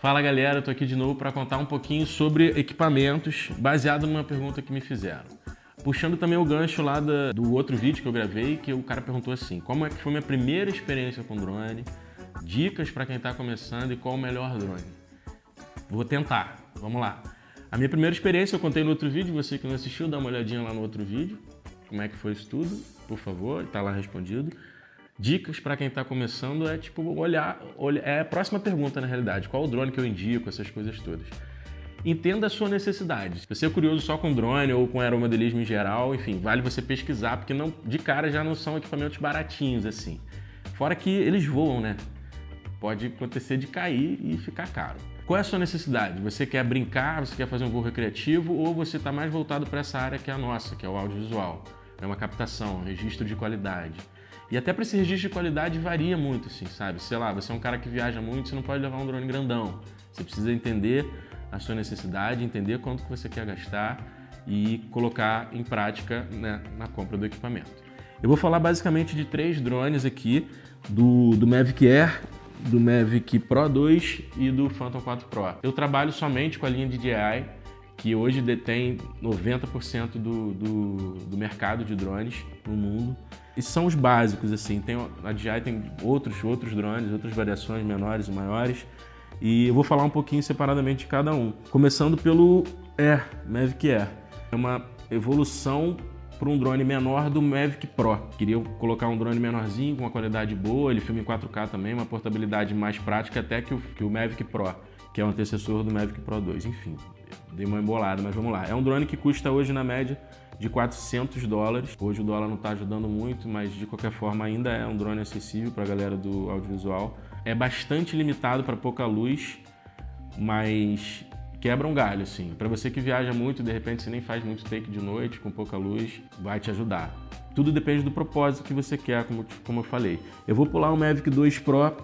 Fala galera, eu tô aqui de novo para contar um pouquinho sobre equipamentos baseado numa pergunta que me fizeram. Puxando também o gancho lá da, do outro vídeo que eu gravei, que o cara perguntou assim: como é que foi minha primeira experiência com drone? Dicas para quem está começando e qual o melhor drone? Vou tentar, vamos lá. A minha primeira experiência eu contei no outro vídeo, você que não assistiu, dá uma olhadinha lá no outro vídeo. Como é que foi isso tudo, por favor, está lá respondido. Dicas para quem está começando é tipo olhar, olhar, é a próxima pergunta na realidade, qual o drone que eu indico, essas coisas todas. Entenda a sua necessidade. Se você é curioso só com drone ou com aeromodelismo em geral, enfim, vale você pesquisar, porque não, de cara já não são equipamentos baratinhos assim. Fora que eles voam, né? Pode acontecer de cair e ficar caro. Qual é a sua necessidade? Você quer brincar, você quer fazer um voo recreativo ou você está mais voltado para essa área que é a nossa, que é o audiovisual? É uma captação, um registro de qualidade. E até para esse registro de qualidade varia muito, assim, sabe? Sei lá, você é um cara que viaja muito, você não pode levar um drone grandão. Você precisa entender a sua necessidade, entender quanto que você quer gastar e colocar em prática né, na compra do equipamento. Eu vou falar basicamente de três drones aqui, do, do Mavic Air, do Mavic Pro 2 e do Phantom 4 Pro. Eu trabalho somente com a linha DJI, que hoje detém 90% do, do, do mercado de drones no mundo. E são os básicos, assim. Tem, a DJI tem outros, outros drones, outras variações menores e maiores. E eu vou falar um pouquinho separadamente de cada um. Começando pelo Air, Mavic Air. É uma evolução para um drone menor do Mavic Pro. Queria colocar um drone menorzinho, com uma qualidade boa, ele filma em 4K também, uma portabilidade mais prática até que o, que o Mavic Pro, que é o antecessor do Mavic Pro 2. Enfim, dei uma embolada, mas vamos lá. É um drone que custa hoje na média de 400 dólares. Hoje o dólar não está ajudando muito, mas de qualquer forma ainda é um drone acessível para a galera do audiovisual. É bastante limitado para pouca luz, mas quebra um galho, assim. Para você que viaja muito, de repente você nem faz muito take de noite com pouca luz, vai te ajudar. Tudo depende do propósito que você quer, como, como eu falei. Eu vou pular o Mavic 2 Pro,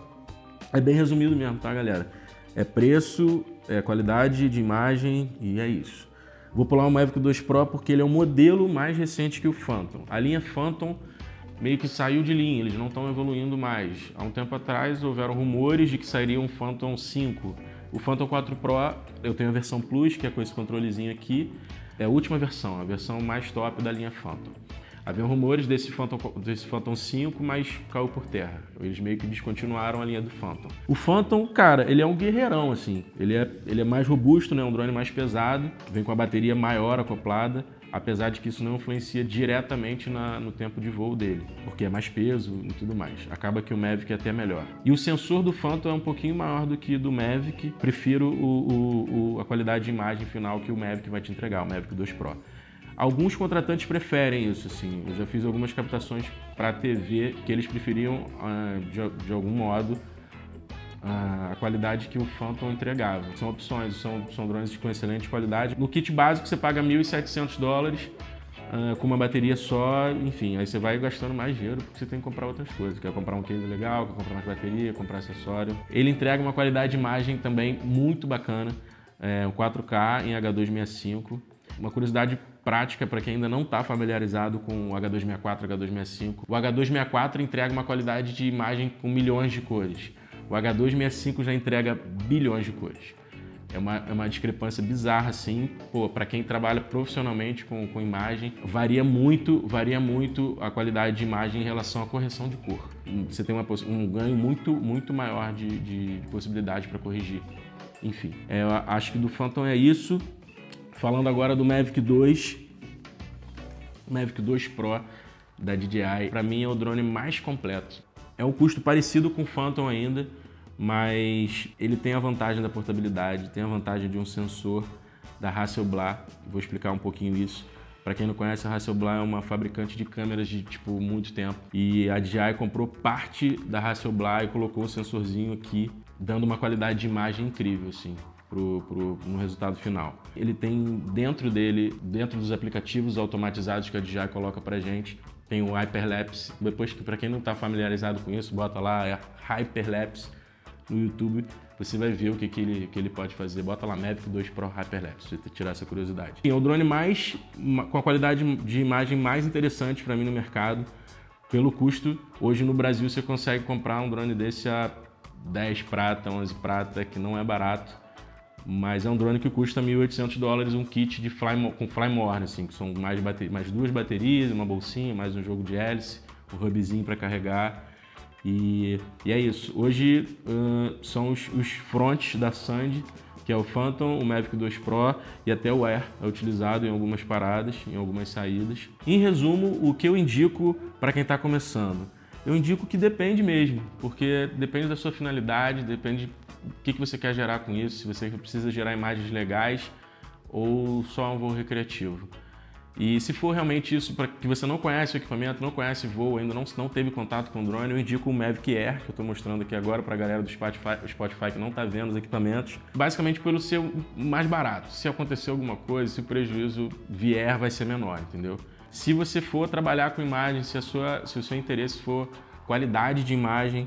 é bem resumido mesmo, tá, galera? É preço, é qualidade de imagem e é isso. Vou pular o Mavic 2 Pro porque ele é o modelo mais recente que o Phantom. A linha Phantom meio que saiu de linha, eles não estão evoluindo mais. Há um tempo atrás houveram rumores de que sairia um Phantom 5. O Phantom 4 Pro, eu tenho a versão Plus, que é com esse controlezinho aqui, é a última versão, a versão mais top da linha Phantom. Havia rumores desse Phantom, desse Phantom 5, mas caiu por terra. Eles meio que descontinuaram a linha do Phantom. O Phantom, cara, ele é um guerreirão, assim. Ele é, ele é mais robusto, né? Um drone mais pesado, vem com a bateria maior acoplada, apesar de que isso não influencia diretamente na, no tempo de voo dele, porque é mais peso e tudo mais. Acaba que o Mavic é até melhor. E o sensor do Phantom é um pouquinho maior do que do Mavic. Prefiro o, o, o, a qualidade de imagem final que o Mavic vai te entregar, o Mavic 2 Pro. Alguns contratantes preferem isso, assim. Eu já fiz algumas captações para TV que eles preferiam, uh, de, de, algum modo, uh, a qualidade que o Phantom entregava. São opções, são, são drones com excelente qualidade. No kit básico você paga 1.700 dólares uh, com uma bateria só, enfim, aí você vai gastando mais dinheiro porque você tem que comprar outras coisas. Quer comprar um case legal, quer comprar mais bateria, comprar acessório. Ele entrega uma qualidade de imagem também muito bacana, é, um 4K em H265. Uma curiosidade prática para quem ainda não está familiarizado com o H264, H265. O H264 entrega uma qualidade de imagem com milhões de cores. O H265 já entrega bilhões de cores. É uma, é uma discrepância bizarra, assim. Pô, para quem trabalha profissionalmente com, com imagem, varia muito, varia muito a qualidade de imagem em relação à correção de cor. Você tem uma, um ganho muito, muito maior de, de possibilidade para corrigir. Enfim, é, eu acho que do Phantom é isso. Falando agora do Mavic 2, o Mavic 2 Pro da DJI, para mim é o drone mais completo. É um custo parecido com o Phantom ainda, mas ele tem a vantagem da portabilidade, tem a vantagem de um sensor da Hasselblad. Vou explicar um pouquinho isso. Para quem não conhece, a Hasselblad é uma fabricante de câmeras de tipo muito tempo e a DJI comprou parte da Hasselblad e colocou um sensorzinho aqui, dando uma qualidade de imagem incrível assim pro, no resultado final. Ele tem dentro dele, dentro dos aplicativos automatizados que a DJI coloca pra gente, tem o Hyperlapse. Depois que para quem não está familiarizado com isso, bota lá é Hyperlapse no YouTube, você vai ver o que, que, ele, que ele pode fazer. Bota lá Mavic 2 Pro Hyperlapse, para tirar essa curiosidade. É o drone mais com a qualidade de imagem mais interessante para mim no mercado. Pelo custo, hoje no Brasil você consegue comprar um drone desse a 10 prata, 11 prata, que não é barato, mas é um drone que custa 1.800 dólares um kit de fly, com Flymore, assim, que são mais, mais duas baterias, uma bolsinha, mais um jogo de hélice, um hubzinho para carregar. E, e, é isso. Hoje uh, são os, os fronts da Sandy, que é o Phantom, o Mavic 2 Pro e até o Air é utilizado em algumas paradas, em algumas saídas. Em resumo, o que eu indico para quem está começando? Eu indico que depende mesmo, porque depende da sua finalidade, depende do que, que você quer gerar com isso, se você precisa gerar imagens legais ou só um voo recreativo. E se for realmente isso para que você não conhece o equipamento, não conhece voo, ainda não, não teve contato com o drone, eu indico o Mavic Air, que eu estou mostrando aqui agora para a galera do Spotify, Spotify que não está vendo os equipamentos. Basicamente pelo ser mais barato. Se acontecer alguma coisa, se o prejuízo vier, vai ser menor, entendeu? Se você for trabalhar com imagem, se, a sua, se o seu interesse for qualidade de imagem,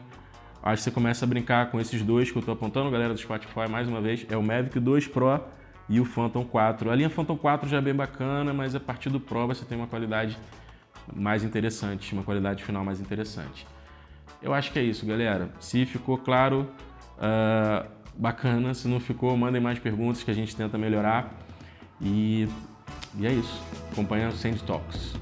acho que você começa a brincar com esses dois que eu estou apontando, galera do Spotify, mais uma vez, é o Mavic 2 Pro e o Phantom 4. A linha Phantom 4 já é bem bacana, mas a partir do Pro você tem uma qualidade mais interessante, uma qualidade final mais interessante. Eu acho que é isso, galera. Se ficou claro, uh, bacana. Se não ficou, mandem mais perguntas que a gente tenta melhorar. E, e é isso. Acompanhando Sand Talks.